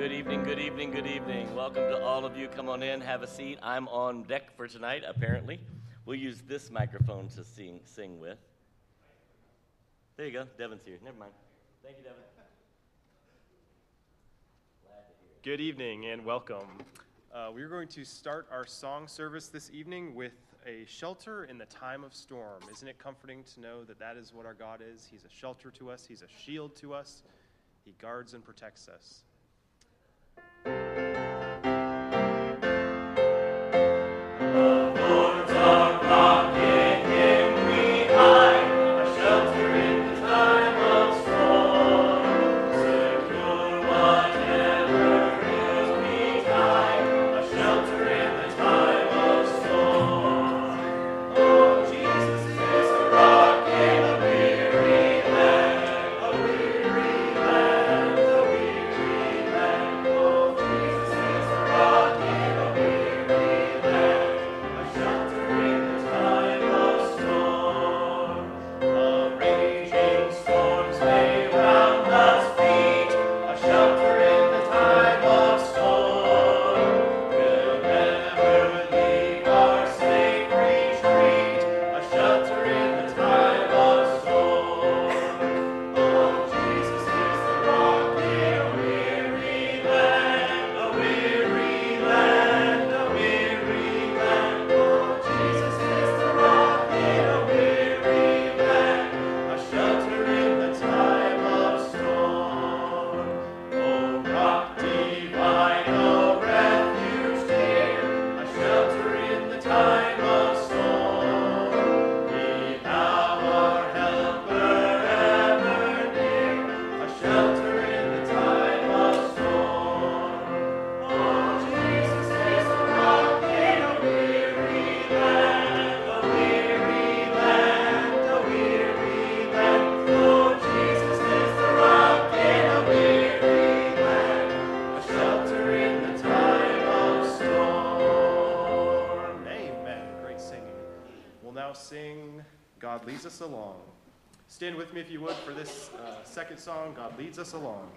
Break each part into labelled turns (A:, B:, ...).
A: Good evening, good evening, good evening. Welcome to all of you. Come on in, have a seat. I'm on deck for tonight, apparently. We'll use this microphone to sing, sing with. There you go. Devin's here. Never mind. Thank you, Devin.
B: Good evening and welcome. Uh, we're going to start our song service this evening with a shelter in the time of storm. Isn't it comforting to know that that is what our God is? He's a shelter to us, He's a shield to us, He guards and protects us. Song, God Leads Us Along.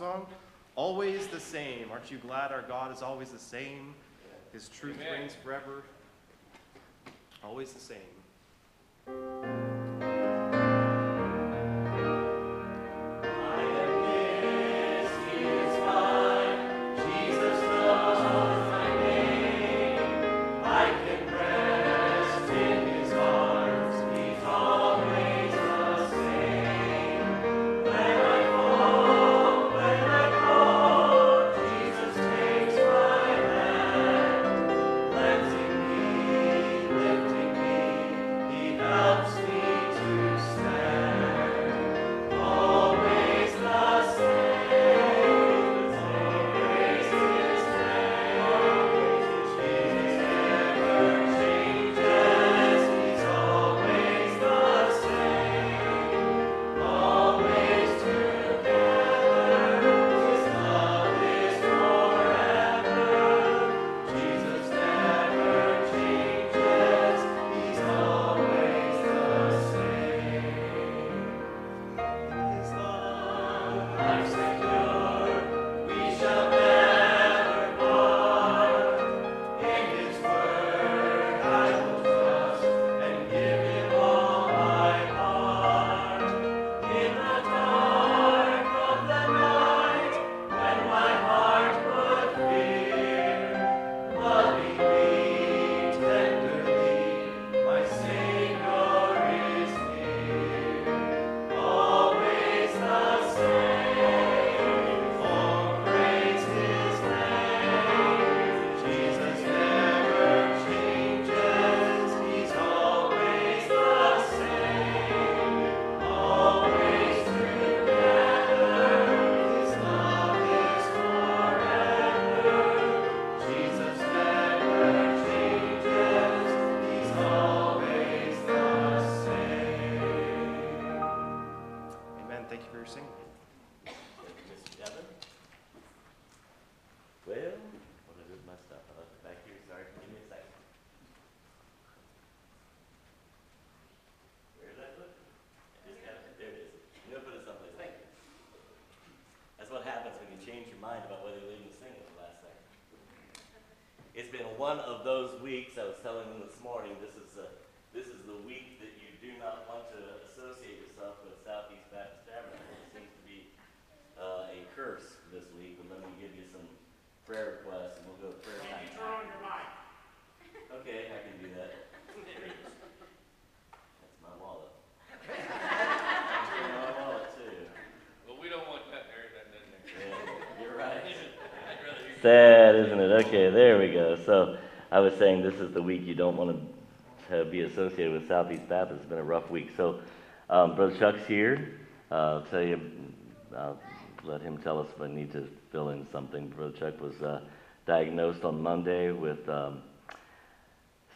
B: Song. Always the same. Aren't you glad our God is always the same? His truth
C: Amen.
B: reigns forever. Always the same.
A: Sad, isn't it? Okay, there we go. So I was saying this is the week you don't want to, to be associated with Southeast Baptist. It's been a rough week. So um, Brother Chuck's here. Uh, I'll tell you, I'll let him tell us if I need to fill in something. Brother Chuck was uh, diagnosed on Monday with um,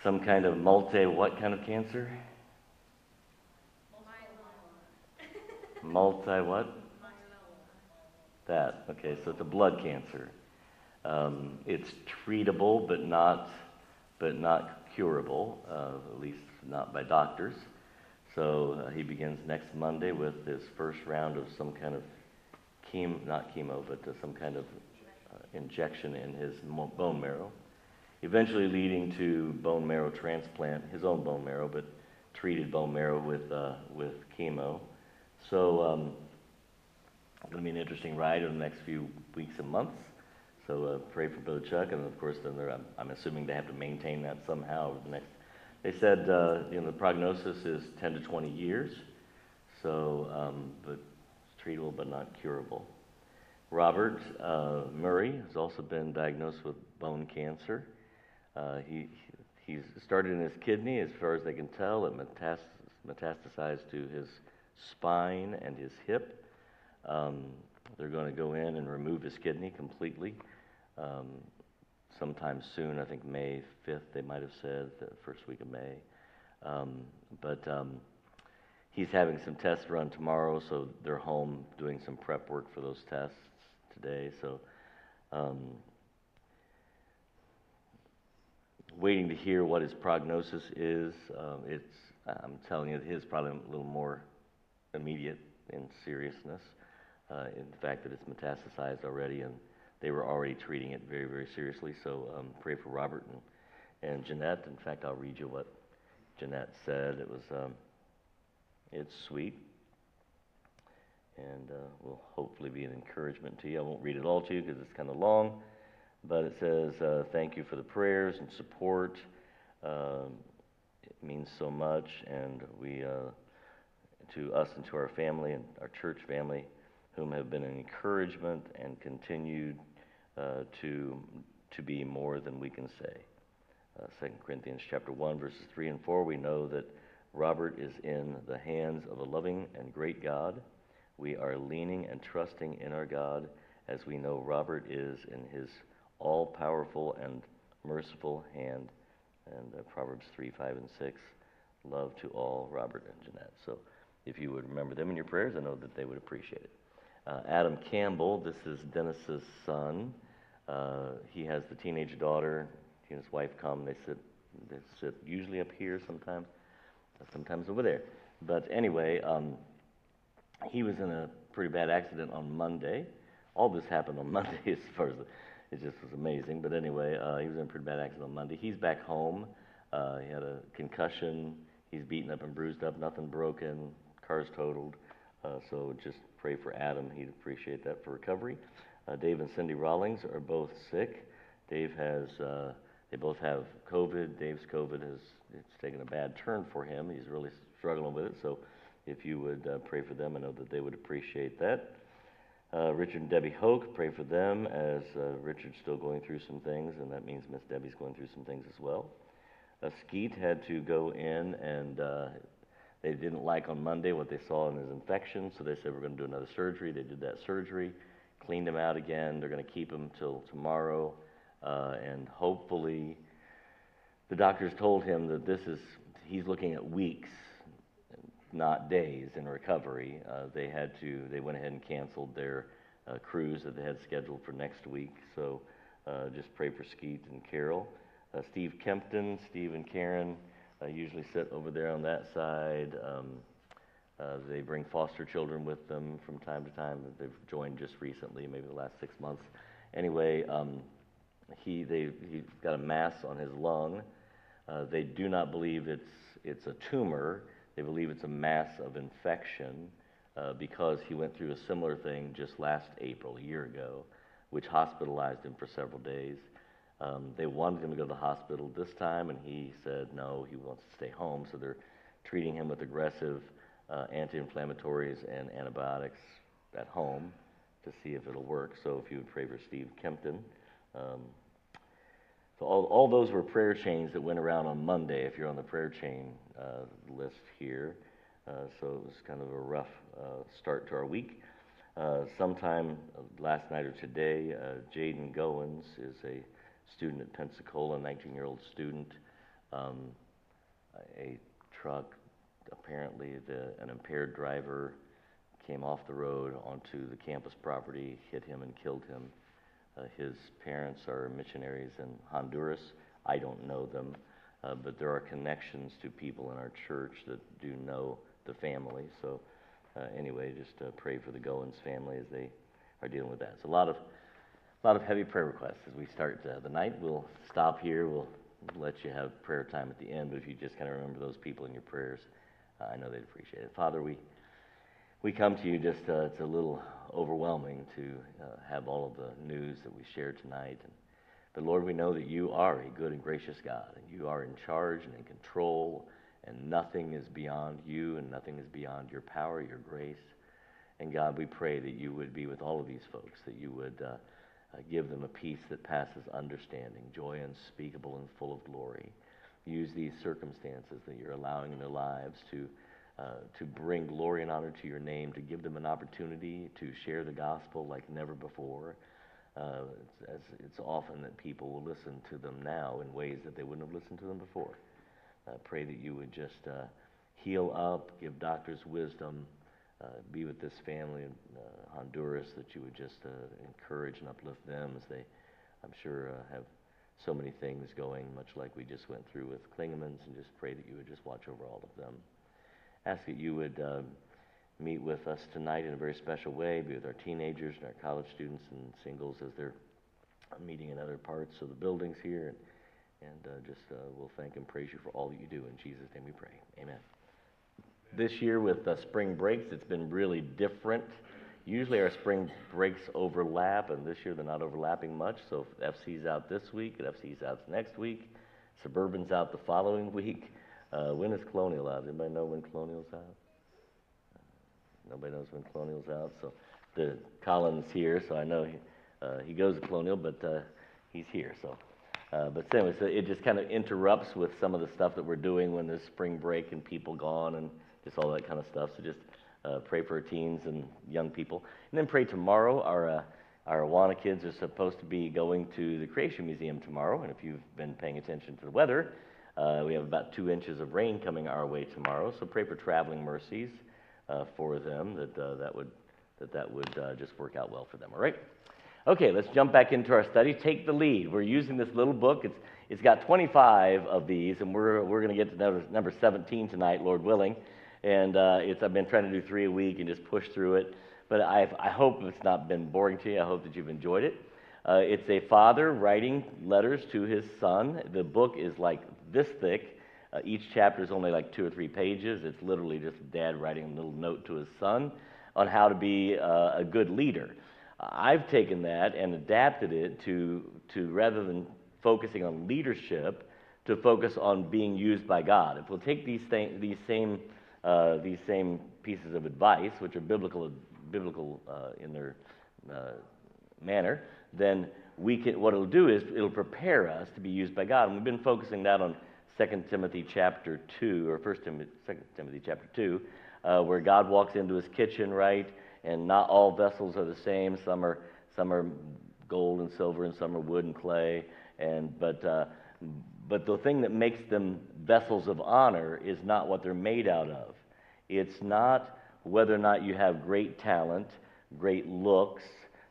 A: some kind of multi, what kind of cancer? Multi what? That, okay, so it's a blood cancer. Um, it's treatable, but not, but not curable, uh, at least not by doctors. So uh, he begins next Monday with his first round of some kind of chemo, not chemo, but uh, some kind of uh, injection in his bone marrow, eventually leading to bone marrow transplant, his own bone marrow, but treated bone marrow with, uh, with chemo. So um, it's going to be an interesting ride over the next few weeks and months. So uh, pray for Brother Chuck, and of course, then I'm, I'm assuming they have to maintain that somehow over the next. They said uh, you know the prognosis is 10 to 20 years, so um, but treatable but not curable. Robert uh, Murray has also been diagnosed with bone cancer. Uh, he he's started in his kidney, as far as they can tell. It metastasized to his spine and his hip. Um, they're going to go in and remove his kidney completely um, sometime soon. I think May 5th, they might have said, the first week of May. Um, but um, he's having some tests run tomorrow, so they're home doing some prep work for those tests today. So um, waiting to hear what his prognosis is. Um, it's, I'm telling you, his probably a little more immediate in seriousness. uh, in the fact that it's metastasized already, and they were already treating it very, very seriously. So um, pray for Robert and, and Jeanette. In fact, I'll read you what Jeanette said. It was, um, it's sweet, and uh, will hopefully be an encouragement to you. I won't read it all to you because it's kind of long, but it says, uh, Thank you for the prayers and support. Um, it means so much, and we, uh, to us and to our family and our church family, whom have been an encouragement and continued uh, to, to be more than we can say. Uh, 2 Corinthians chapter 1, verses 3 and 4, we know that Robert is in the hands of a loving and great God. We are leaning and trusting in our God as we know Robert is in his all powerful and merciful hand. And uh, Proverbs 3, 5, and 6, love to all, Robert and Jeanette. So if you would remember them in your prayers, I know that they would appreciate it. Uh, Adam Campbell, this is Dennis's son. Uh, he has the teenage daughter. He and his wife come. They sit, they sit usually up here sometimes, sometimes over there. But anyway, um, he was in a pretty bad accident on Monday. All this happened on Monday, as far as the, it just was amazing. But anyway, uh, he was in a pretty bad accident on Monday. He's back home. Uh, he had a concussion. He's beaten up and bruised up. Nothing broken. Car's totaled. Uh, so just pray for Adam. He'd appreciate that for recovery. Uh, Dave and Cindy Rawlings are both sick. Dave has, uh, they both have COVID. Dave's COVID has it's taken a bad turn for him. He's really struggling with it. So if you would uh, pray for them, I know that they would appreciate that. Uh, Richard and Debbie Hoke, pray for them as uh, Richard's still going through some things, and that means Miss Debbie's going through some things as well. Uh, Skeet had to go in, and they didn't like on Monday what they saw in his infection, so they said we're going to do another surgery. They did that surgery, cleaned him out again. They're going to keep him till tomorrow, uh, and hopefully, the doctors told him that this is he's looking at weeks not days in recovery. Uh, they had to, they went ahead and canceled their uh, cruise that they had scheduled for next week. So uh, just pray for Skeet and Carol. Uh, Steve Kempton, Steve and Karen uh, usually sit over there on that side. Um, uh, they bring foster children with them from time to time. They've joined just recently, maybe the last six months. Anyway, um, he they he's got a mass on his lung. they do not believe it's it's a tumor. They believe it's a mass of infection uh, because he went through a similar thing just last April, a year ago, which hospitalized him for several days. Um, they wanted him to go to the hospital this time, and he said no, he wants to stay home. So they're treating him with aggressive uh, anti inflammatories and antibiotics at home to see if it'll work. So if you would pray for Steve Kempton. Um, so all, all those were prayer chains that went around on Monday, if you're on the prayer chain uh, list here. Uh, so it was kind of a rough uh, start to our week. Uh, sometime last night or today, uh, Jaden Goins is a student at Pensacola, 19 year old student. Um, a truck, apparently the, an impaired driver, came off the road onto the campus property, hit him, and killed him. Uh, his parents are missionaries in Honduras. I don't know them, uh, but there are connections to people in our church that do know the family. So, uh, anyway, just uh, pray for the Goins family as they are dealing with that. So, a lot of a lot of heavy prayer requests as we start uh, the night. We'll stop here. We'll let you have prayer time at the end, but if you just kind of remember those people in your prayers, uh, I know they'd appreciate it. Father, we we come to you just it's a little overwhelming to uh, have all of the news that we shared tonight. And, but Lord, we know that you are a good and gracious God, and you are in charge and in control, and nothing is beyond you, and nothing is beyond your power, your grace. And God, we pray that you would be with all of these folks, that you would uh, give them a peace that passes understanding, joy unspeakable and full of glory. Use these circumstances that you're allowing in their lives to uh, to bring glory and honor to your name, to give them an opportunity to share the gospel like never before. Uh, it's, it's, often that people will listen to them now in ways that they wouldn't have listened to them before. Pray that you would just uh, heal up, give doctors wisdom, uh, be with this family in uh, Honduras, that you would just encourage and uplift them as they, I'm sure, have so many things going, much like we just went through with Klingemans, and just pray that you would just watch over all of them ask that you would uh, meet with us tonight in a very special way, be with our teenagers and our college students and singles as they're meeting in other parts of the buildings here. And, and uh, just uh, we'll thank and praise you for all that you do. In Jesus' name we pray. Amen. This year with uh, spring breaks, it's been really different. Usually our spring breaks overlap, and this year they're not overlapping much. So FC's out this week, and FC's out next week. Suburban's out the following week. Uh, when is Colonial out? Anybody know when Colonial's out? Nobody knows when Colonial's out. So the Colin's here, so I know he, uh, he goes to Colonial, but uh, he's here. So, uh, but anyway, so it just kind of interrupts with some of the stuff that we're doing when there's spring break and people gone and just all that kind of stuff. So just uh, pray for our teens and young people, and then pray tomorrow. Our uh, our Awana kids are supposed to be going to the Creation Museum tomorrow, and if you've been paying attention to the weather, uh, we have about two inches of rain coming our way tomorrow. So pray for traveling mercies uh, for them that uh, that would that that would uh, just work out well for them. All right. Okay, let's jump back into our study. Take the lead. We're using this little book. It's it's got 25 of these, and we're we're going to get to number, number 17 tonight, Lord willing. And uh, it's I've been trying to do three a week and just push through it. But i I hope it's not been boring to you. I hope that you've enjoyed it. Uh, it's a father writing letters to his son. The book is like this thick. Uh, each chapter is only like two or three pages. It's literally just dad writing a little note to his son on how to be uh, a good leader. I've taken that and adapted it to, to rather than focusing on leadership, to focus on being used by God. If we'll take these, th- these, same, uh, these same pieces of advice, which are biblical, biblical uh, in their uh, manner, then we can, what it'll do is it'll prepare us to be used by God. And we've been focusing that on 2 Timothy chapter 2, or 1 Timothy, 2 Timothy chapter 2, uh, where God walks into his kitchen, right? And not all vessels are the same. Some are, some are gold and silver, and some are wood and clay. And, but, uh, but the thing that makes them vessels of honor is not what they're made out of. It's not whether or not you have great talent, great looks,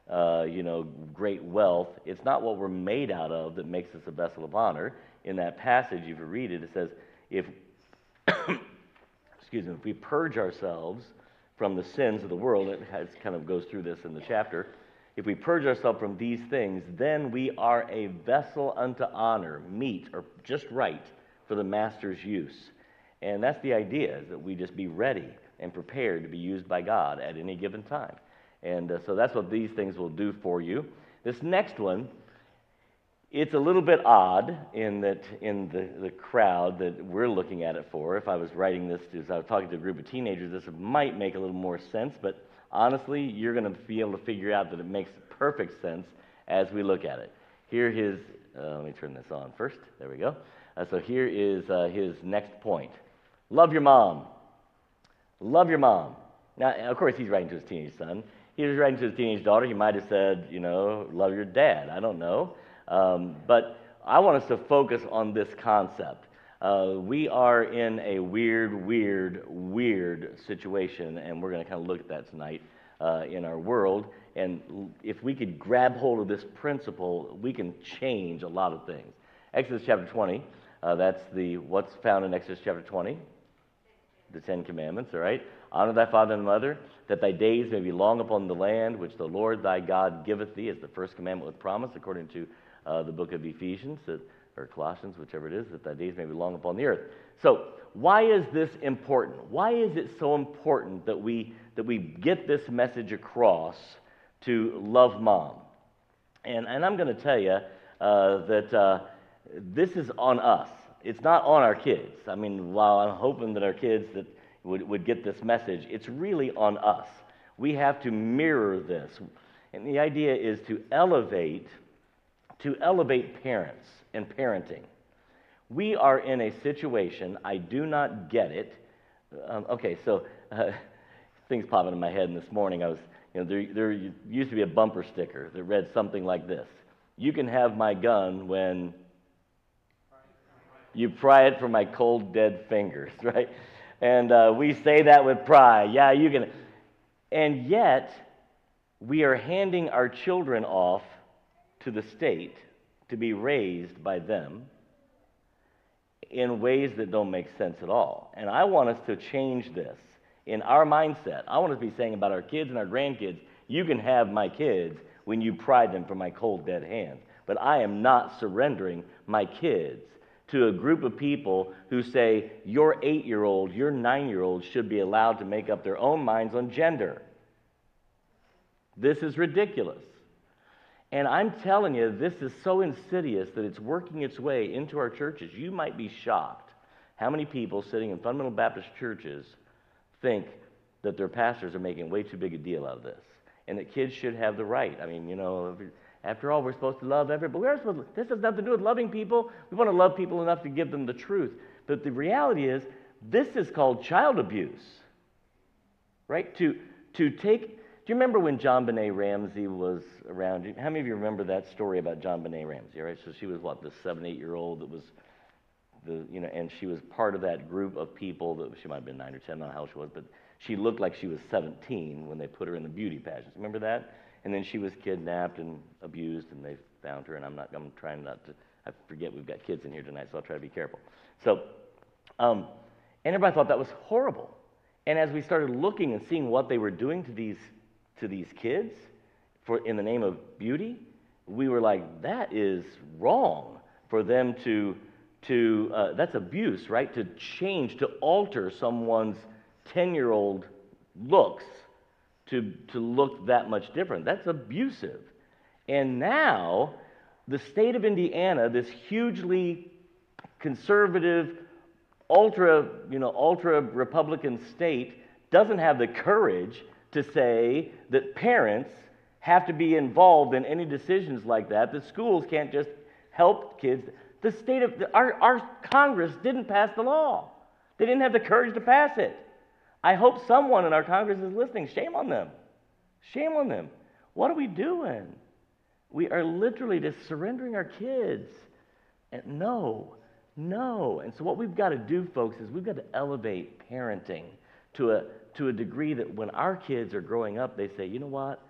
A: uh, you know, great wealth. It's not what we're made out of that makes us a vessel of honor. In that passage, if you read it, it says, if, excuse me, if we purge ourselves from the sins of the world, it has, kind of goes through this in the chapter. If we purge ourselves from these things, then we are a vessel unto honor, meet, or just right for the master's use. And that's the idea, is that we just be ready and prepared to be used by God at any given time. And uh, so that's what these things will do for you. This next one, it's a little bit odd in that in the, the crowd that we're looking at it for. If I was writing this, as I was talking to a group of teenagers, this might make a little more sense. But honestly, you're going to be able to figure out that it makes perfect sense as we look at it. Here is. Uh, let me turn this on first. There we go. Uh, so here is uh, his next point. Love your mom. Love your mom. Now, of course, he's writing to his teenage son. He was writing to his teenage daughter. He might have said, you know, love your dad. I don't know. Um, but I want us to focus on this concept. Uh, we are in a weird, weird, weird situation, and we're going to kind of look at that tonight uh, in our world. And if we could grab hold of this principle, we can change a lot of things. Exodus chapter 20, uh, that's the what's found in Exodus chapter 20? The Ten Commandments, all right? Honor thy father and mother, that thy days may be long upon the land which the Lord thy God giveth thee, as the first commandment with promise, according to uh, the book of Ephesians, that, or Colossians, whichever it is, that thy days may be long upon the earth. So, why is this important? Why is it so important that we, that we get this message across to love mom? And, and I'm going to tell you uh, that uh, this is on us. It's not on our kids. I mean, while I'm hoping that our kids that would, would get this message. It's really on us. We have to mirror this. And the idea is to elevate, to elevate parents and parenting. We are in a situation, I do not get it. Um, okay, so uh, things popping in my head. And this morning I was, you know, there, there used to be a bumper sticker that read something like this You can have my gun when you pry it from my cold, dead fingers, right? And uh, we say that with pride. Yeah, you can. And yet, we are handing our children off to the state to be raised by them in ways that don't make sense at all. And I want us to change this. in our mindset. I want us to be saying about our kids and our grandkids, you can have my kids when you pry them from my cold, dead hands. But I am not surrendering my kids to a group of people who say your eight year old, your nine year old should be allowed to make up their own minds on gender. This is ridiculous. And I'm telling you, this is so insidious that it's working its way into our churches. You might be shocked how many people sitting in fundamental Baptist churches think that their pastors are making way too big a deal out of this and that kids should have the right. I mean, you know, after all, we're supposed to love everybody. We're supposed to, this has nothing to do with loving people. We want to love people enough to give them the truth. But the reality is, this is called child abuse, right? To, to take you remember when JonBenét Ramsey was around? How many of you remember that story about JonBenét Ramsey? Right, so she was what the seven, eight year old that was the you know, and she was part of that group of people that she might have been nine or ten, I don't know how she was, but she looked like she was 17 when they put her in the beauty pageants. Remember that? And then she was kidnapped and abused, and they found her. And I'm not, I'm trying not to. I forget we've got kids in here tonight, so I'll try to be careful. So, um, and everybody thought that was horrible. And as we started looking and seeing what they were doing to these to these kids for, in the name of beauty, we were like, that is wrong for them to, to uh, that's abuse, right? To change, to alter someone's 10 year old looks to, to look that much different. That's abusive. And now, the state of Indiana, this hugely conservative, ultra, you know, ultra Republican state, doesn't have the courage to say that parents have to be involved in any decisions like that, that schools can't just help kids. The state of the, our, our Congress didn't pass the law. They didn't have the courage to pass it. I hope someone in our Congress is listening. Shame on them. Shame on them. What are we doing? We are literally just surrendering our kids. And no, no. And so, what we've got to do, folks, is we've got to elevate parenting to a, to a degree that when our kids are growing up, they say, you know what?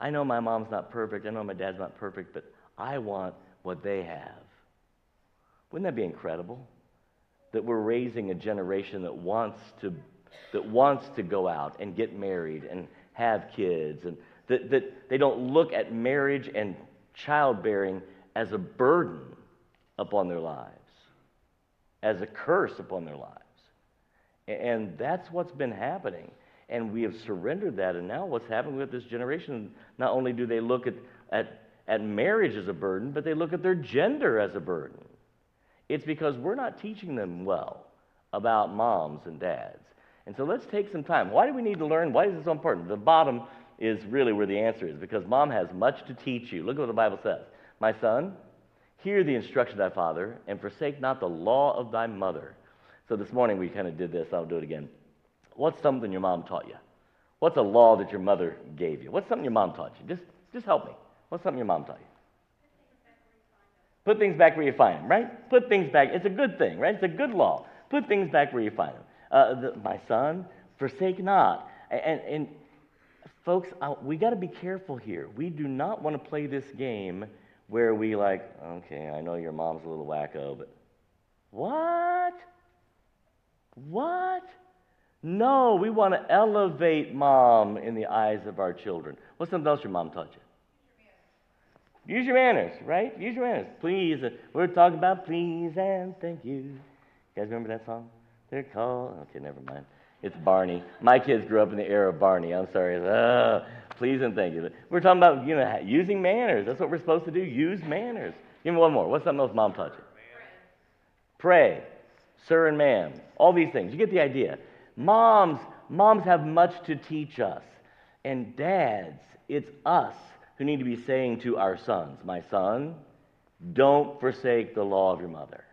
A: I know my mom's not perfect. I know my dad's not perfect, but I want what they have. Wouldn't that be incredible? That we're raising a generation that wants to, that wants to go out and get married and have kids, and that, that they don't look at marriage and childbearing as a burden upon their lives, as a curse upon their lives. And that's what's been happening. And we have surrendered that. And now what's happening with this generation, not only do they look at, at, at marriage as a burden, but they look at their gender as a burden. It's because we're not teaching them well about moms and dads. And so let's take some time. Why do we need to learn? Why is this so important? The bottom is really where the answer is because mom has much to teach you. Look at what the Bible says. My son, hear the instruction of thy father, and forsake not the law of thy mother. So this morning we kind of did this. I'll do it again. What's something your mom taught you? What's a law that your mother gave you? What's something your mom taught you? Just, just help me. What's something your mom taught you? Put things back where you find them, right? Put things back. It's a good thing, right? It's a good law. Put things back where you find them. Uh, the, my son, forsake not. And, and folks, uh, we got to be careful here. We do not want to play this game where we like, okay, I know your mom's a little wacko, but what? What? No, we want to elevate mom in the eyes of our children. What's something else your mom taught you? Use your manners, right? Use your manners. Please. Uh, we're talking about please and thank you. You guys remember that song? They're called. Okay, never mind. It's Barney. My kids grew up in the era of Barney. I'm sorry. Uh, please and thank you. We're talking about you know using manners. That's what we're supposed to do. Use manners. Give me one more. What's something else mom taught you? Pray sir and ma'am, all these things. You get the idea. Moms, moms have much to teach us. And dads, it's us who need to be saying to our sons, my son, don't forsake the law of your mother.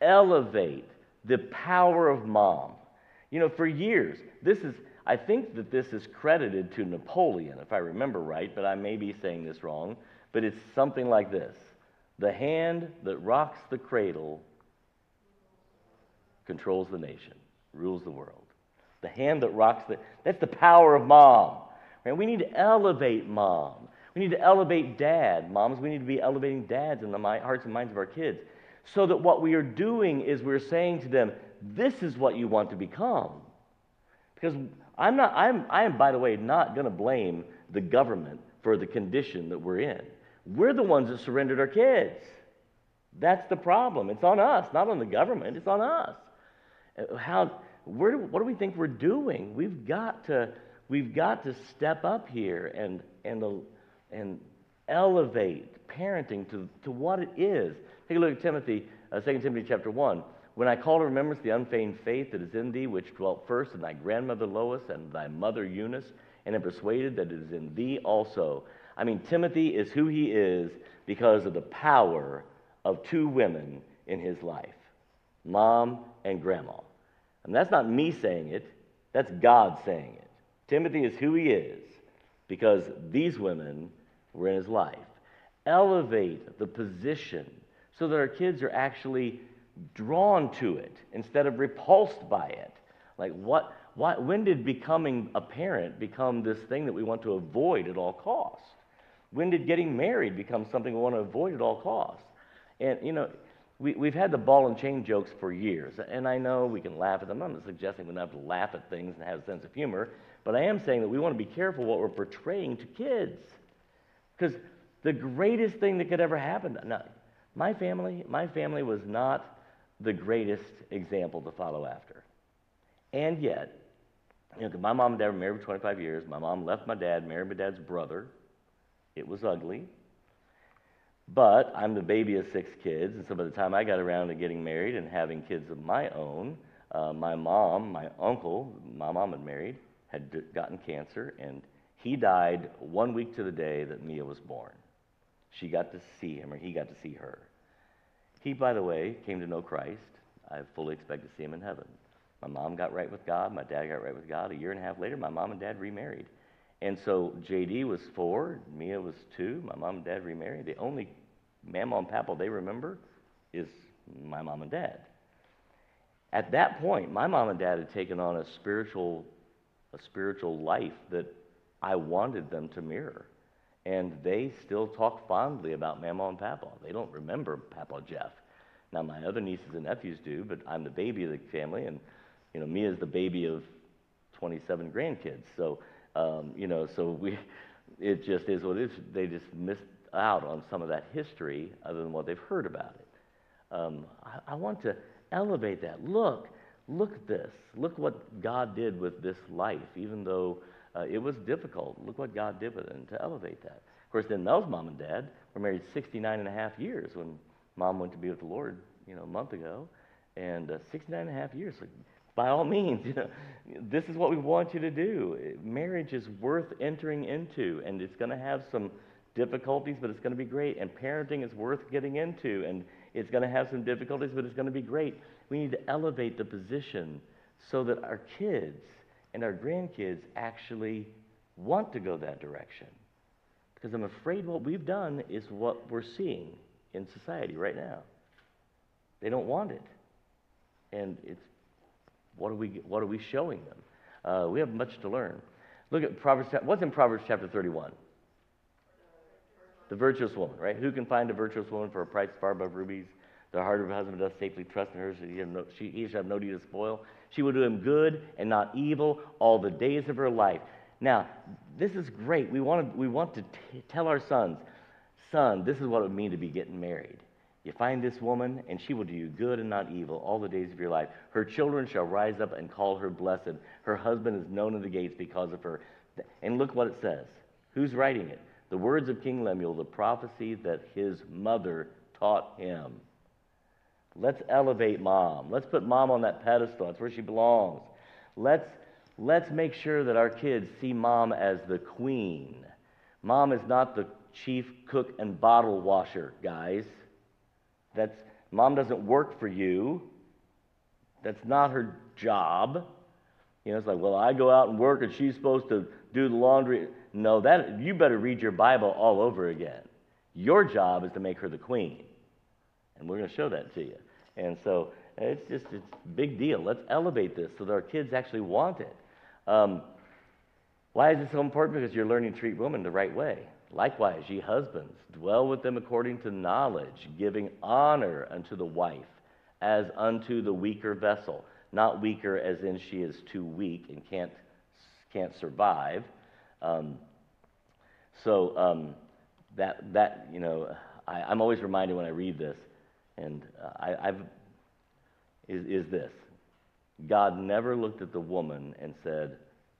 A: Elevate the power of mom. You know, for years, this is, I think that this is credited to Napoleon, if I remember right, but I may be saying this wrong. But it's something like this The hand that rocks the cradle controls the nation, rules the world. The hand that rocks the, that's the power of mom. Right? We need to elevate mom. We need to elevate dad. Moms, we need to be elevating dads in the hearts and minds of our kids. So that what we are doing is we're saying to them, this is what you want to become. Because I'm not, I'm, I am, by the way, not going to blame the government for the condition that we're in. We're the ones that surrendered our kids. That's the problem. It's on us, not on the government. It's on us. How, where do, what do we think we're doing? We've got to, we've got to step up here and, and, and elevate parenting to, to what it is. Take a look at Timothy, uh, 2 Timothy chapter 1. When I call to remembrance the unfeigned faith that is in thee, which dwelt first in thy grandmother Lois and thy mother Eunice, and am persuaded that it is in thee also. I mean, Timothy is who he is because of the power of two women in his life mom and grandma. And that's not me saying it, that's God saying it. Timothy is who he is because these women were in his life. Elevate the position so that our kids are actually drawn to it instead of repulsed by it. Like, what, why, when did becoming a parent become this thing that we want to avoid at all costs? When did getting married become something we want to avoid at all costs? And, you know, we, we've had the ball and chain jokes for years, and I know we can laugh at them. I'm not suggesting we don't have to laugh at things and have a sense of humor, but I am saying that we want to be careful what we're portraying to kids. Because the greatest thing that could ever happen, now, my family, my family was not the greatest example to follow after. And yet, you know, my mom and dad were married for 25 years. My mom left my dad, married my dad's brother. It was ugly. But I'm the baby of six kids, and so by the time I got around to getting married and having kids of my own, uh, my mom, my uncle, my mom had married, had d- gotten cancer, and he died one week to the day that Mia was born. She got to see him, or he got to see her. He, by the way, came to know Christ. I fully expect to see him in heaven. My mom got right with God. My dad got right with God. A year and a half later, my mom and dad remarried. And so JD was four, Mia was two, my mom and dad remarried. The only mama and papa they remember is my mom and dad. At that point, my mom and dad had taken on a spiritual, a spiritual life that I wanted them to mirror. And they still talk fondly about Mama and Papa. They don't remember Papa Jeff. Now, my other nieces and nephews do, but I'm the baby of the family, and, you know, Mia's the baby of 27 grandkids. So um, you know, so we, it just is what it is. They just missed out on some of that history other than what they've heard about it. Um, I, I want to elevate that. Look, look at this. Look what God did with this life, even though uh, it was difficult. Look what God did with it and to elevate that. Of course, then Mel's mom and dad were married 69 and a half years when mom went to be with the Lord, you know, a month ago. And uh, 69 and a half years by all means, you know, this is what we want you to do. Marriage is worth entering into, and it's going to have some difficulties, but it's going to be great. And parenting is worth getting into, and it's going to have some difficulties, but it's going to be great. We need to elevate the position so that our kids and our grandkids actually want to go that direction. Because I'm afraid what we've done is what we're seeing in society right now. They don't want it. And it's what are we, what are we showing them? Uh, we have much to learn. Look at Proverbs, what's in Proverbs chapter 31? The virtuous woman, right? Who can find a virtuous woman for a price far above rubies? The heart of her husband does safely trust in her, so he, no, she, he shall have no need of spoil. She will do him good and not evil all the days of her life. Now, this is great. We want to, we want to t- tell our sons, son, this is what it would mean to be getting married. You find this woman, and she will do you good and not evil all the days of your life. Her children shall rise up and call her blessed. Her husband is known in the gates because of her. And look what it says. Who's writing it? The words of King Lemuel, the prophecy that his mother taught him. Let's elevate mom. Let's put mom on that pedestal. That's where she belongs. Let's, let's make sure that our kids see mom as the queen. Mom is not the chief cook and bottle washer, guys. That's mom doesn't work for you. That's not her job. You know, it's like, well, I go out and work and she's supposed to do the laundry. No, that you better read your Bible all over again. Your job is to make her the queen. And we're going to show that to you. And so it's just it's a big deal. Let's elevate this so that our kids actually want it. Um, why is it so important? Because you're learning to treat women the right way. Likewise, ye husbands, dwell with them according to knowledge, giving honor unto the wife as unto the weaker vessel, not weaker as in she is too weak and can't, can't survive. Um, so um, that, that, you know, I, I'm always reminded when I read this, and uh, I, I've, is, is this God never looked at the woman and said,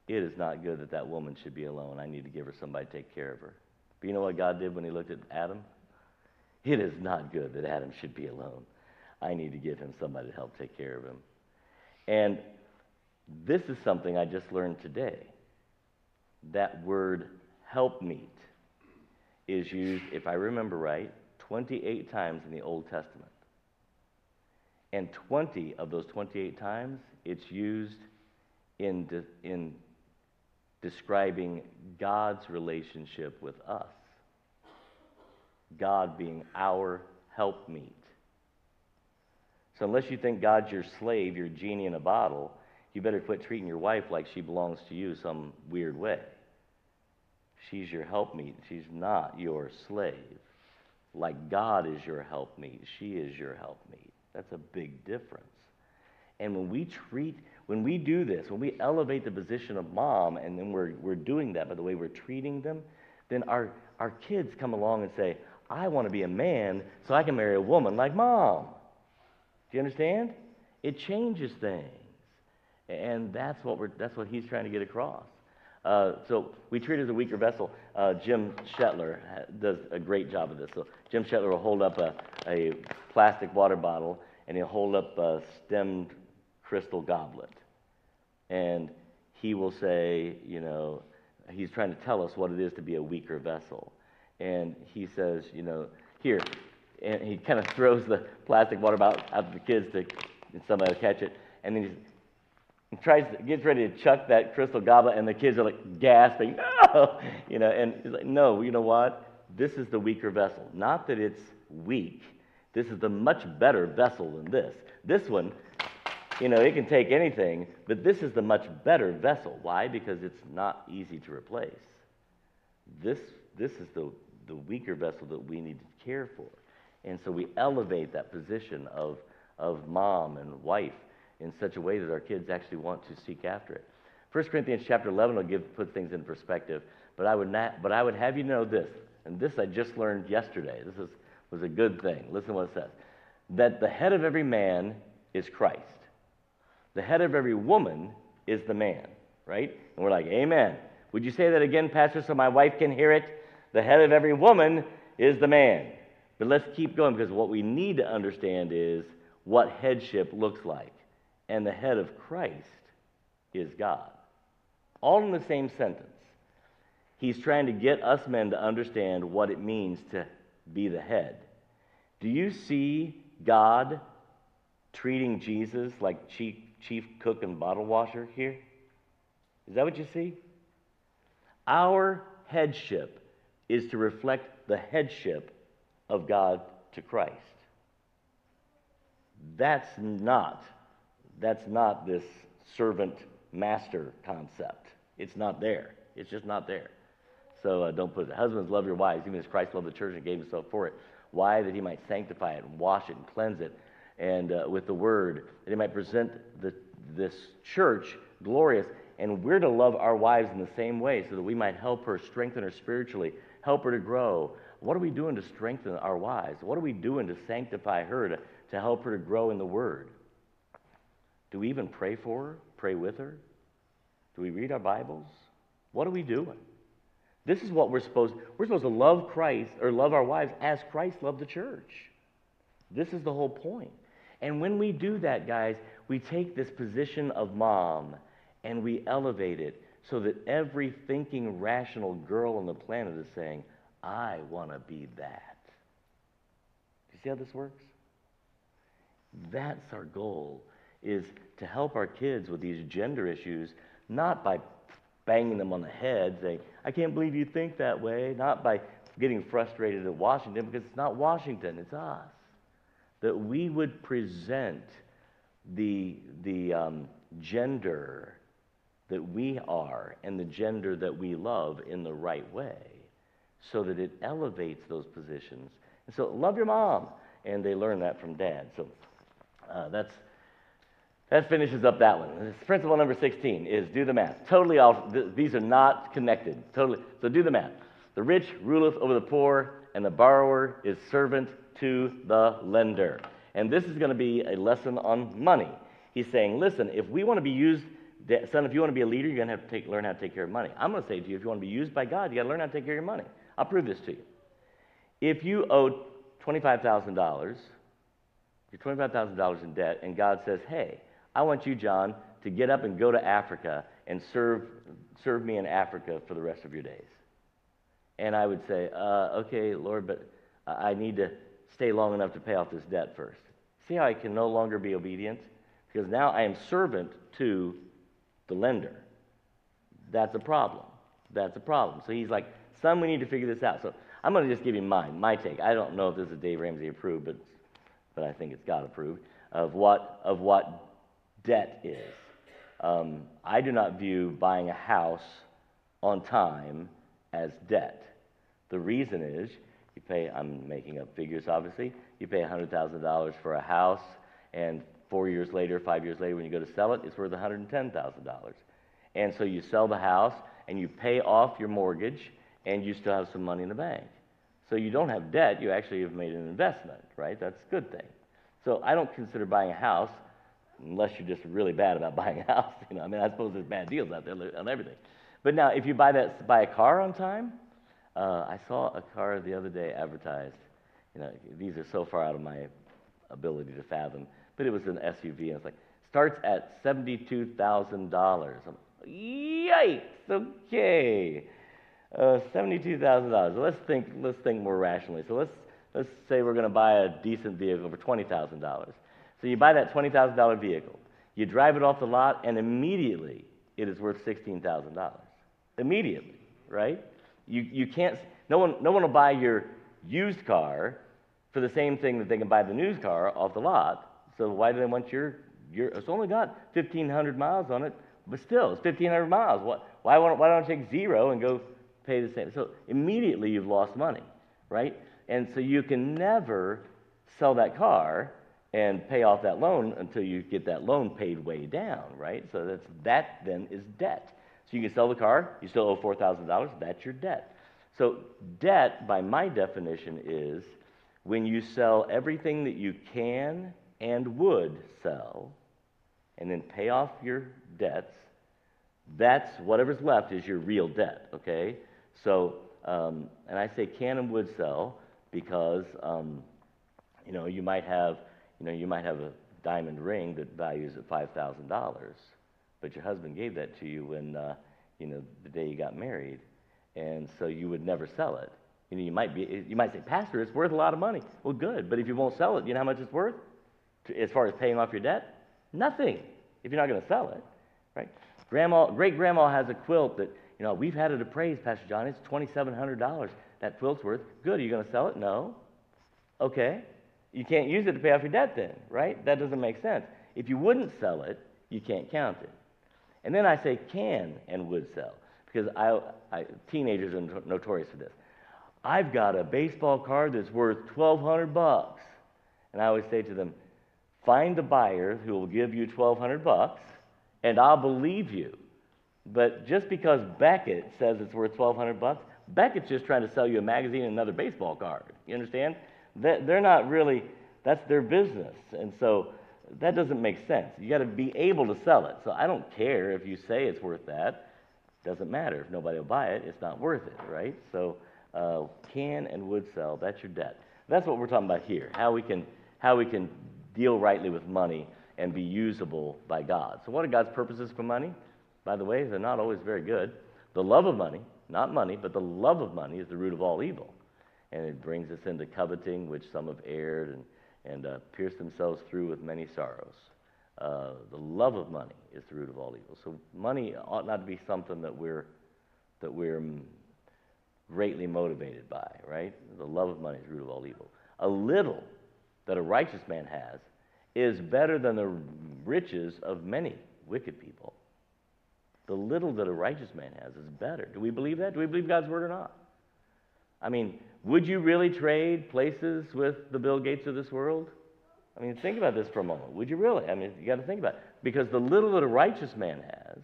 A: It is not good that that woman should be alone. I need to give her somebody to take care of her. But you know what God did when he looked at Adam? It is not good that Adam should be alone. I need to give him somebody to help take care of him. And this is something I just learned today. That word helpmeet is used, if I remember right, 28 times in the Old Testament. And 20 of those 28 times, it's used in, de- in describing God's relationship with us. God being our helpmeet. So, unless you think God's your slave, your genie in a bottle, you better quit treating your wife like she belongs to you some weird way. She's your helpmeet, she's not your slave. Like God is your helpmeet, she is your helpmeet. That's a big difference. And when we treat, when we do this, when we elevate the position of mom, and then we're, we're doing that by the way we're treating them, then our, our kids come along and say, I want to be a man so I can marry a woman like mom. Do you understand? It changes things. And that's what, we're, that's what he's trying to get across. Uh, so we treat it as a weaker vessel. Uh, Jim Shetler does a great job of this. So Jim Shetler will hold up a, a plastic water bottle and he'll hold up a stemmed crystal goblet. And he will say, you know, he's trying to tell us what it is to be a weaker vessel. And he says, you know, here, and he kind of throws the plastic water bottle out to the kids to and somebody to catch it, and then he tries to, gets ready to chuck that crystal goblet, and the kids are like gasping, no, you know, and he's like, no, you know what? This is the weaker vessel. Not that it's weak. This is the much better vessel than this. This one, you know, it can take anything, but this is the much better vessel. Why? Because it's not easy to replace. This, this is the, the weaker vessel that we need to care for. And so we elevate that position of, of mom and wife in such a way that our kids actually want to seek after it. 1 Corinthians chapter 11 will give, put things in perspective, but I, would not, but I would have you know this, and this I just learned yesterday. This is, was a good thing. Listen to what it says. That the head of every man is Christ. The head of every woman is the man, right? And we're like, Amen. Would you say that again, Pastor, so my wife can hear it? The head of every woman is the man. But let's keep going because what we need to understand is what headship looks like. And the head of Christ is God. All in the same sentence. He's trying to get us men to understand what it means to be the head. Do you see God treating Jesus like chief, chief cook and bottle washer here? Is that what you see? Our headship is to reflect the headship of God to Christ. That's not, that's not this servant master concept. It's not there. It's just not there. So uh, don't put it. Husbands, love your wives, even as Christ loved the church and gave himself for it. Why? That he might sanctify it and wash it and cleanse it and uh, with the word, that he might present the, this church glorious. And we're to love our wives in the same way so that we might help her, strengthen her spiritually, help her to grow, what are we doing to strengthen our wives? What are we doing to sanctify her, to, to help her to grow in the Word? Do we even pray for her, pray with her? Do we read our Bibles? What are we doing? This is what we're supposed we're supposed to love Christ or love our wives as Christ loved the church. This is the whole point. And when we do that, guys, we take this position of mom and we elevate it so that every thinking, rational girl on the planet is saying, I want to be that. Do you see how this works? That's our goal, is to help our kids with these gender issues, not by banging them on the head, saying, I can't believe you think that way, not by getting frustrated at Washington, because it's not Washington, it's us. That we would present the, the um, gender that we are and the gender that we love in the right way so that it elevates those positions. And so, love your mom. And they learn that from dad. So, uh, that's, That finishes up that one. Principle number 16 is do the math. Totally off, th- these are not connected. Totally. So do the math. The rich ruleth over the poor, and the borrower is servant to the lender. And this is going to be a lesson on money. He's saying, listen, if we want to be used, son, if you want to be a leader, you're going to have to take, learn how to take care of money. I'm going to say to you, if you want to be used by God, you got to learn how to take care of your money. I'll prove this to you. If you owe $25,000, you're $25,000 in debt, and God says, hey, I want you, John, to get up and go to Africa and serve, serve me in Africa for the rest of your days. And I would say, uh, okay, Lord, but I need to stay long enough to pay off this debt first. See how I can no longer be obedient? Because now I am servant to the lender. That's a problem. That's a problem. So he's like, son, we need to figure this out. So I'm going to just give you mine, my take. I don't know if this is Dave Ramsey approved, but, but I think it's God approved, of what, of what debt is. Um, I do not view buying a house on time as debt. The reason is you pay, I'm making up figures obviously, you pay $100,000 for a house, and four years later, five years later, when you go to sell it, it's worth $110,000. And so you sell the house and you pay off your mortgage, and you still have some money in the bank. So you don't have debt, you actually have made an investment, right? That's a good thing. So I don't consider buying a house, unless you're just really bad about buying a house. You know, I mean, I suppose there's bad deals out there on everything. But now, if you buy that, buy a car on time, uh, I saw a car the other day advertised. You know, these are so far out of my ability to fathom, but it was an SUV, and it's like starts at seventy-two thousand dollars. Yikes! Okay, uh, seventy-two thousand dollars. Let's think. Let's think more rationally. So let's let's say we're going to buy a decent vehicle for twenty thousand dollars. So you buy that twenty thousand dollar vehicle. You drive it off the lot, and immediately it is worth sixteen thousand dollars. Immediately, right? You, you can't, no one, no one will buy your used car for the same thing that they can buy the new car off the lot. So why do they want your, your it's only got 1,500 miles on it, but still, it's 1,500 miles. What, why, why don't I take zero and go pay the same? So immediately you've lost money, right? And so you can never sell that car and pay off that loan until you get that loan paid way down, right? So that's, that then is debt. So you can sell the car, you still owe $4,000, that's your debt. So, debt, by my definition, is when you sell everything that you can and would sell, and then pay off your debts, that's whatever's left is your real debt, okay? So, um, and I say can and would sell because, um, you know, you might have, you know, you might have a diamond ring that values at $5,000 but your husband gave that to you when, uh, you know, the day you got married, and so you would never sell it. You know, you might be, you might say, Pastor, it's worth a lot of money. Well, good, but if you won't sell it, you know how much it's worth? As far as paying off your debt, nothing. If you're not going to sell it, right? Grandma, great grandma has a quilt that you know we've had it appraised, Pastor John. It's twenty seven hundred dollars. That quilt's worth. Good. Are you going to sell it? No. Okay. You can't use it to pay off your debt then, right? That doesn't make sense. If you wouldn't sell it, you can't count it. And then I say can and would sell because I, I, teenagers are notorious for this. I've got a baseball card that's worth 1200 bucks. And I always say to them, find the buyer who will give you 1200 bucks and I'll believe you. But just because Beckett says it's worth 1200 bucks, Beckett's just trying to sell you a magazine and another baseball card. You understand? They're not really, that's their business. And so that doesn't make sense. You got to be able to sell it. So I don't care if you say it's worth that. Doesn't matter. If nobody will buy it, it's not worth it, right? So uh, can and would sell. That's your debt. That's what we're talking about here. How we can how we can deal rightly with money and be usable by God. So what are God's purposes for money? By the way, they're not always very good. The love of money, not money, but the love of money is the root of all evil. And it brings us into coveting, which some have erred and and uh, pierce themselves through with many sorrows. Uh, the love of money is the root of all evil. So money ought not to be something that we're that we're greatly motivated by, right? The love of money is the root of all evil. A little that a righteous man has is better than the riches of many wicked people. The little that a righteous man has is better. Do we believe that? Do we believe God's word or not? I mean, would you really trade places with the Bill Gates of this world? I mean, think about this for a moment. Would you really? I mean, you got to think about it. because the little that a righteous man has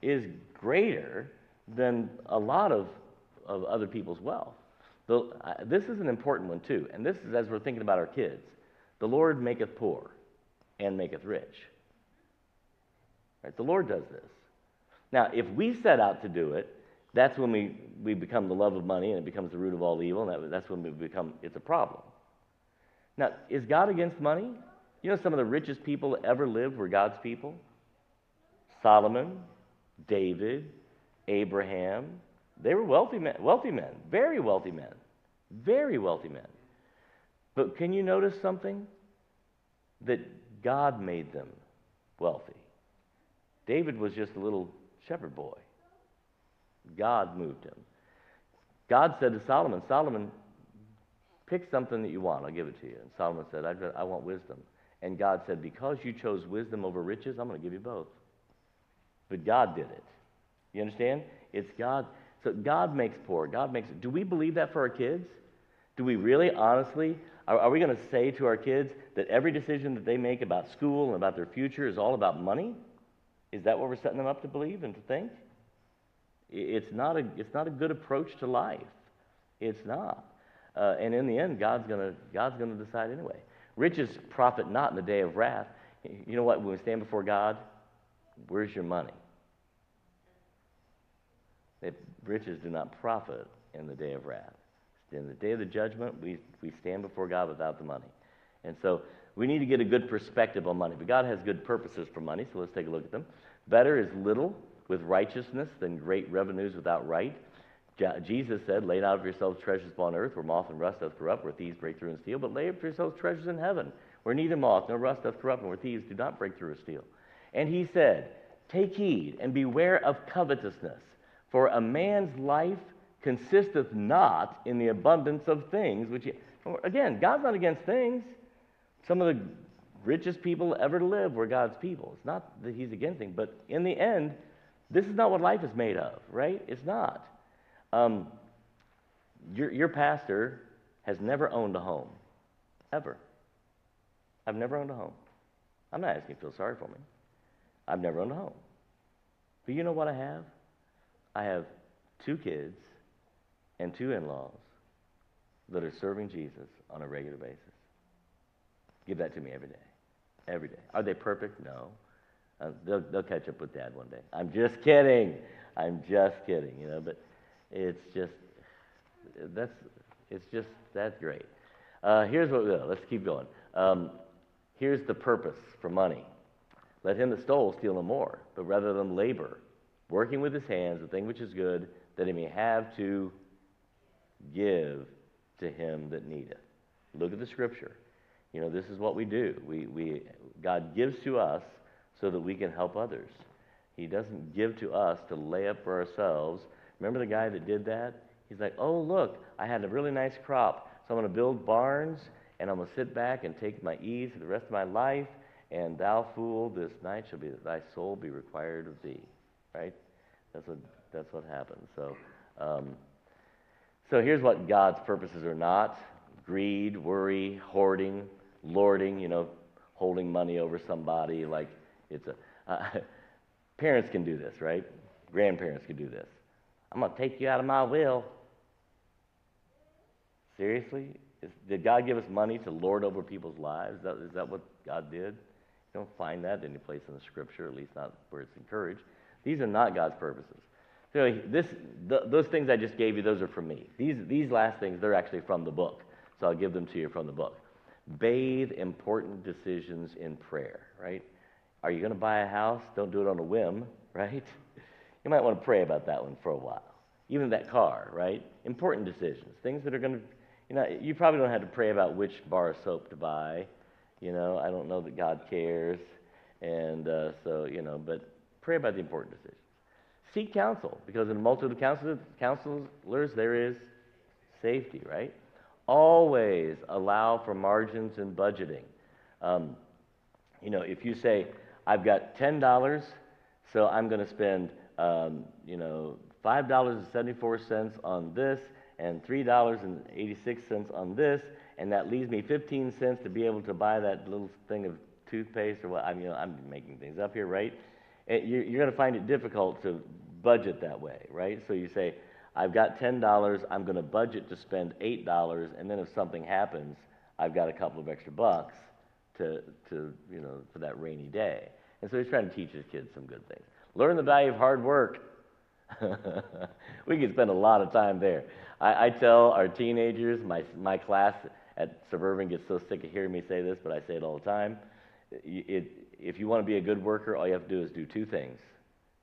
A: is greater than a lot of, of other people's wealth. The, uh, this is an important one, too, and this is as we're thinking about our kids. The Lord maketh poor and maketh rich. Right? The Lord does this. Now, if we set out to do it, that's when we, we become the love of money and it becomes the root of all evil, and that, that's when we become, it's a problem. Now, is God against money? You know, some of the richest people that ever lived were God's people Solomon, David, Abraham. They were wealthy men, wealthy men, very wealthy men, very wealthy men. But can you notice something? That God made them wealthy. David was just a little shepherd boy. God moved him. God said to Solomon, Solomon, pick something that you want, I'll give it to you. And Solomon said, I, I want wisdom. And God said, Because you chose wisdom over riches, I'm going to give you both. But God did it. You understand? It's God. So God makes poor. God makes. Do we believe that for our kids? Do we really, honestly? Are, are we going to say to our kids that every decision that they make about school and about their future is all about money? Is that what we're setting them up to believe and to think? It's not a, it's not a good approach to life. It's not. Uh, and in the end, God's going God's gonna decide anyway. Riches profit not in the day of wrath. You know what? When we stand before God, where's your money? That riches do not profit in the day of wrath. In the day of the judgment, we, we stand before God without the money. And so we need to get a good perspective on money. But God has good purposes for money, so let's take a look at them. Better is little with righteousness than great revenues without right. Jesus said, Lay out for yourselves treasures upon earth where moth and rust doth corrupt, where thieves break through and steal, but lay up for yourselves treasures in heaven where neither moth nor rust doth corrupt, and where thieves do not break through or steal. And he said, Take heed and beware of covetousness, for a man's life consisteth not in the abundance of things which he. Again, God's not against things. Some of the richest people ever to live were God's people. It's not that he's against things, but in the end, this is not what life is made of, right? It's not. Um, your, your pastor has never owned a home, ever. I've never owned a home. I'm not asking you to feel sorry for me. I've never owned a home. But you know what I have? I have two kids and two in laws that are serving Jesus on a regular basis. Give that to me every day. Every day. Are they perfect? No. Uh, they'll, they'll catch up with dad one day. I'm just kidding. I'm just kidding, you know, but it's just, that's, it's just, that's great. Uh, here's what we'll Let's keep going. Um, here's the purpose for money. Let him that stole steal no more, but rather than labor, working with his hands the thing which is good, that he may have to give to him that needeth. Look at the scripture. You know, this is what we do. We, we, God gives to us so that we can help others. He doesn't give to us to lay up for ourselves. Remember the guy that did that? He's like, oh, look, I had a really nice crop, so I'm going to build barns, and I'm going to sit back and take my ease for the rest of my life, and thou fool, this night shall be thy soul be required of thee. Right? That's what, that's what happens. So, um, so here's what God's purposes are not greed, worry, hoarding, lording, you know, holding money over somebody like it's a. Uh, parents can do this, right? Grandparents can do this. I'm going to take you out of my will. Seriously? Is, did God give us money to lord over people's lives? Is that, is that what God did? You don't find that any place in the scripture, at least not where it's encouraged. These are not God's purposes. So this, th- those things I just gave you, those are from me. These, these last things, they're actually from the book. So I'll give them to you from the book. Bathe important decisions in prayer, right? Are you going to buy a house? Don't do it on a whim, right? You might want to pray about that one for a while. Even that car, right? Important decisions, things that are going to, you know, you probably don't have to pray about which bar of soap to buy. You know, I don't know that God cares. And uh, so, you know, but pray about the important decisions. Seek counsel, because in a multitude of counselors, counselors there is safety, right? Always allow for margins in budgeting. Um, you know, if you say, I've got $10, so I'm going to spend, um, you know, $5.74 on this and $3.86 on this, and that leaves me 15 cents to be able to buy that little thing of toothpaste or what. I mean, I'm making things up here, right? And you're, you're going to find it difficult to budget that way, right? So you say, I've got $10, I'm going to budget to spend $8, and then if something happens, I've got a couple of extra bucks to, to you know, for that rainy day. And so he's trying to teach his kids some good things. Learn the value of hard work. we could spend a lot of time there. I, I tell our teenagers, my, my class at Suburban gets so sick of hearing me say this, but I say it all the time. It, if you want to be a good worker, all you have to do is do two things.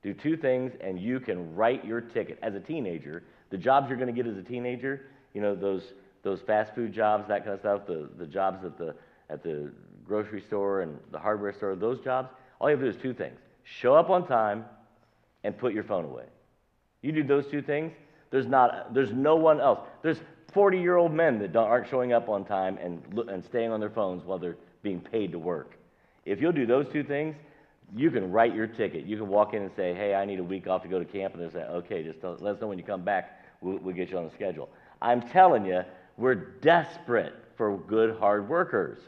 A: Do two things, and you can write your ticket. As a teenager, the jobs you're going to get as a teenager, you know, those, those fast food jobs, that kind of stuff, the, the jobs at the, at the grocery store and the hardware store, those jobs, all you have to do is two things show up on time and put your phone away. You do those two things, there's, not, there's no one else. There's 40 year old men that aren't showing up on time and, and staying on their phones while they're being paid to work. If you'll do those two things, you can write your ticket. You can walk in and say, hey, I need a week off to go to camp. And they'll say, okay, just let us know when you come back. We'll, we'll get you on the schedule. I'm telling you, we're desperate for good hard workers.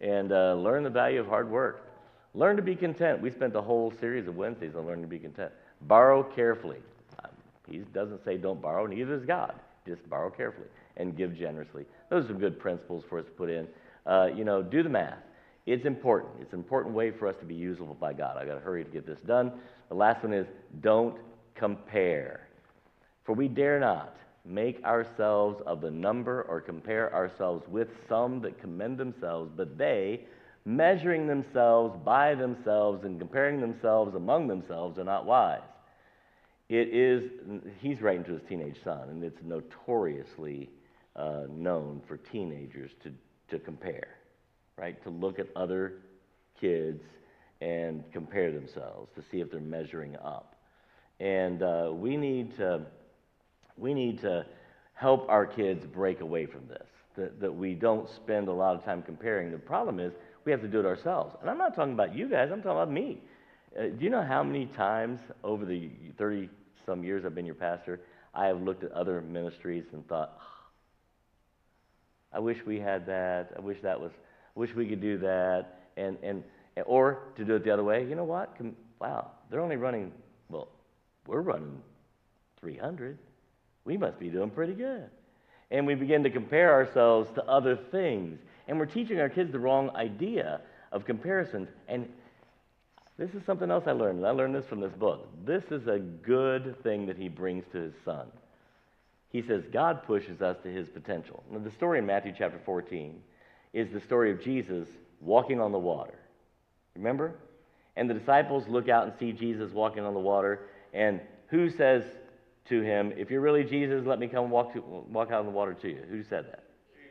A: And uh, learn the value of hard work. Learn to be content. We spent a whole series of Wednesdays on learning to be content. Borrow carefully. Um, he doesn't say don't borrow, neither does God. Just borrow carefully and give generously. Those are good principles for us to put in. Uh, you know, do the math. It's important. It's an important way for us to be usable by God. I've got to hurry to get this done. The last one is don't compare. For we dare not make ourselves of the number or compare ourselves with some that commend themselves, but they, measuring themselves by themselves and comparing themselves among themselves, are not wise. It is, he's writing to his teenage son, and it's notoriously uh, known for teenagers to, to compare, right? To look at other kids and compare themselves to see if they're measuring up. And uh, we need to we need to help our kids break away from this. That, that we don't spend a lot of time comparing. The problem is we have to do it ourselves. And I'm not talking about you guys. I'm talking about me. Uh, do you know how many times over the 30 some years I've been your pastor, I have looked at other ministries and thought, I wish we had that. I wish that was. I wish we could do that. And and or to do it the other way. You know what? wow, they're only running. Well, we're running 300. We must be doing pretty good. And we begin to compare ourselves to other things. And we're teaching our kids the wrong idea of comparisons. And this is something else I learned. I learned this from this book. This is a good thing that he brings to his son he says God pushes us to his potential. Now, the story in Matthew chapter 14 is the story of Jesus walking on the water. Remember? And the disciples look out and see Jesus walking on the water. And who says to him, If you're really Jesus, let me come walk, to, walk out on the water to you? Who said that?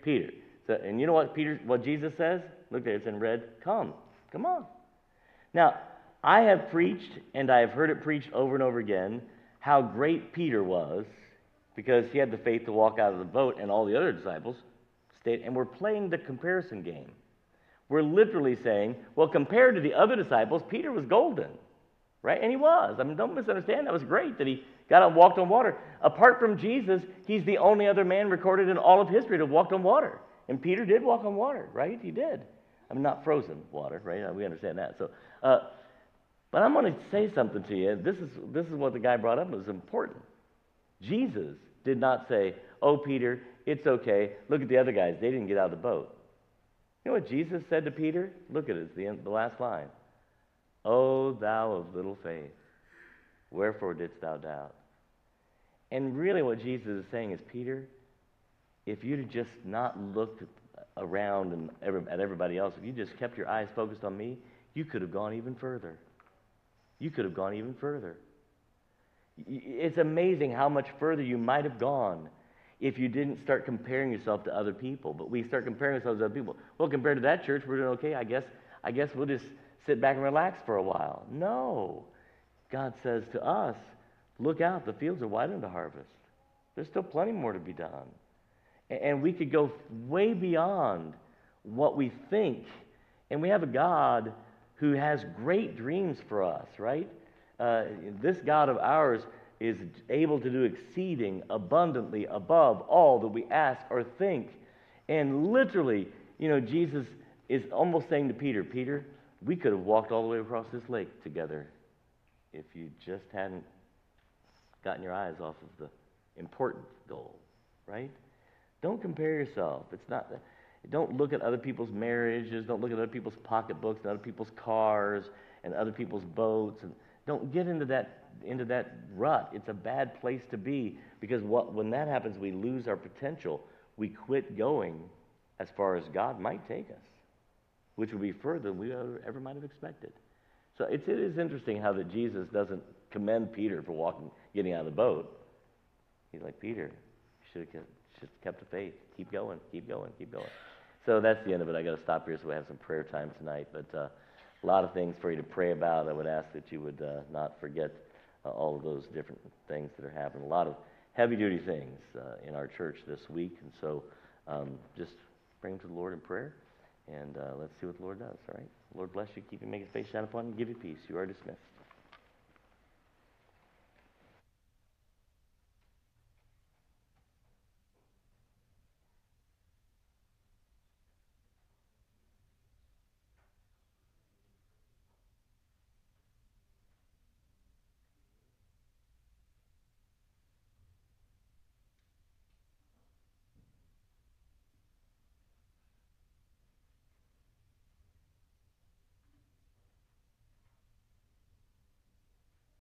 A: Peter. So, and you know what Peter, what Jesus says? Look there, it's in red. Come, come on. Now, I have preached, and I have heard it preached over and over again, how great Peter was because he had the faith to walk out of the boat, and all the other disciples stayed. And we're playing the comparison game. We're literally saying, well, compared to the other disciples, Peter was golden, right? And he was. I mean, don't misunderstand. That was great that he got and walked on water. Apart from Jesus, he's the only other man recorded in all of history to have walked on water. And Peter did walk on water, right? He did. I mean, not frozen water, right? We understand that. So, uh, but I'm going to say something to you. This is, this is what the guy brought up. It was important. Jesus did not say, Oh, Peter, it's okay. Look at the other guys. They didn't get out of the boat. You know what Jesus said to Peter? Look at it. It's the, end, the last line. O thou of little faith, wherefore didst thou doubt? And really, what Jesus is saying is, Peter, if you'd just not looked around and every, at everybody else, if you just kept your eyes focused on me, you could have gone even further. You could have gone even further. It's amazing how much further you might have gone if you didn't start comparing yourself to other people. But we start comparing ourselves to other people. Well, compared to that church, we're doing okay. I guess, I guess we'll just sit back and relax for a while. No. God says to us, look out, the fields are white unto harvest. There's still plenty more to be done. And we could go way beyond what we think. And we have a God who has great dreams for us, right? uh, this God of ours is able to do exceeding abundantly above all that we ask or think. And literally, you know, Jesus is almost saying to Peter, Peter, we could have walked all the way across this lake together if you just hadn't gotten your eyes off of the important goal, right? Don't compare yourself. It's not. Don't look at other people's marriages. Don't look at other people's pocketbooks and other people's cars and other people's boats. And don't get into that into that rut. It's a bad place to be because what, when that happens, we lose our potential. We quit going as far as God might take us, which would be further than we ever, ever might have expected. So it's, it is interesting how that Jesus doesn't commend Peter for walking, getting out of the boat. He's like, Peter, you should have kept, have kept the faith. Keep going, keep going, keep going. So that's the end of it. I got to stop here so we have some prayer time tonight. But uh, a lot of things for you to pray about. I would ask that you would uh, not forget uh, all of those different things that are happening. A lot of heavy duty things uh, in our church this week. And so um, just bring them to the Lord in prayer. And uh, let's see what the Lord does, all right? Lord bless you, keep you, make his face shine upon you, and give you peace. You are dismissed.